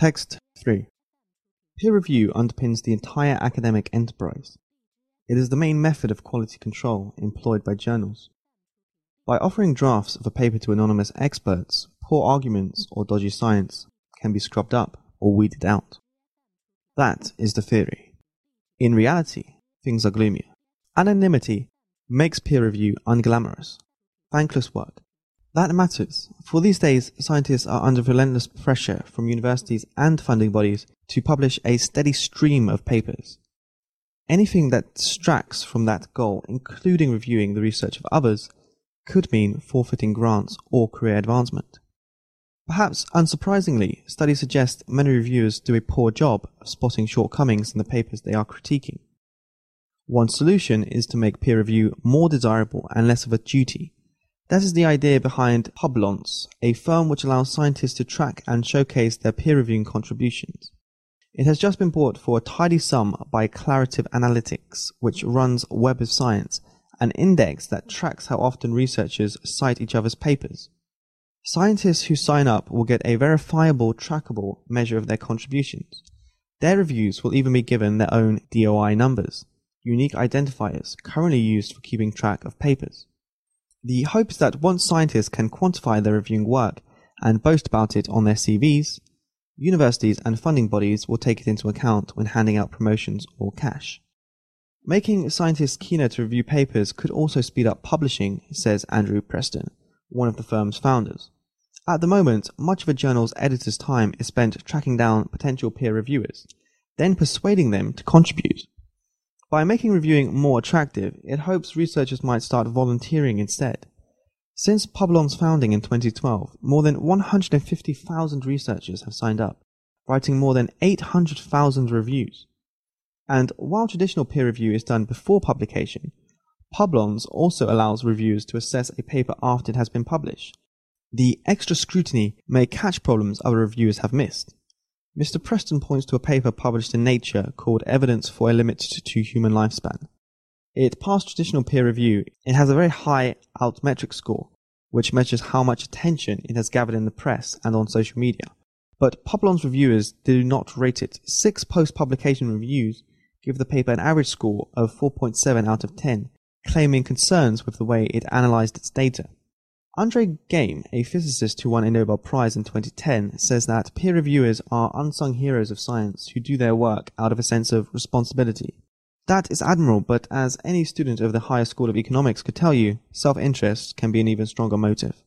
Text 3. Peer review underpins the entire academic enterprise. It is the main method of quality control employed by journals. By offering drafts of a paper to anonymous experts, poor arguments or dodgy science can be scrubbed up or weeded out. That is the theory. In reality, things are gloomier. Anonymity makes peer review unglamorous, thankless work, that matters, for these days scientists are under relentless pressure from universities and funding bodies to publish a steady stream of papers. Anything that distracts from that goal, including reviewing the research of others, could mean forfeiting grants or career advancement. Perhaps unsurprisingly, studies suggest many reviewers do a poor job of spotting shortcomings in the papers they are critiquing. One solution is to make peer review more desirable and less of a duty that is the idea behind Publons, a firm which allows scientists to track and showcase their peer reviewing contributions. It has just been bought for a tidy sum by Clarivate Analytics, which runs Web of Science, an index that tracks how often researchers cite each other's papers. Scientists who sign up will get a verifiable, trackable measure of their contributions. Their reviews will even be given their own DOI numbers, unique identifiers currently used for keeping track of papers. The hope is that once scientists can quantify their reviewing work and boast about it on their CVs, universities and funding bodies will take it into account when handing out promotions or cash. Making scientists keener to review papers could also speed up publishing, says Andrew Preston, one of the firm's founders. At the moment, much of a journal's editor's time is spent tracking down potential peer reviewers, then persuading them to contribute. By making reviewing more attractive, it hopes researchers might start volunteering instead. Since Publon's founding in 2012, more than 150,000 researchers have signed up, writing more than 800,000 reviews. And while traditional peer review is done before publication, Publons also allows reviewers to assess a paper after it has been published. The extra scrutiny may catch problems other reviewers have missed. Mr. Preston points to a paper published in Nature called Evidence for a Limit to Human Lifespan. It passed traditional peer review. It has a very high altmetric score, which measures how much attention it has gathered in the press and on social media. But Publon's reviewers do not rate it. Six post-publication reviews give the paper an average score of 4.7 out of 10, claiming concerns with the way it analyzed its data. Andre Geim, a physicist who won a Nobel Prize in 2010, says that peer reviewers are unsung heroes of science who do their work out of a sense of responsibility. That is admirable, but as any student of the higher school of economics could tell you, self-interest can be an even stronger motive.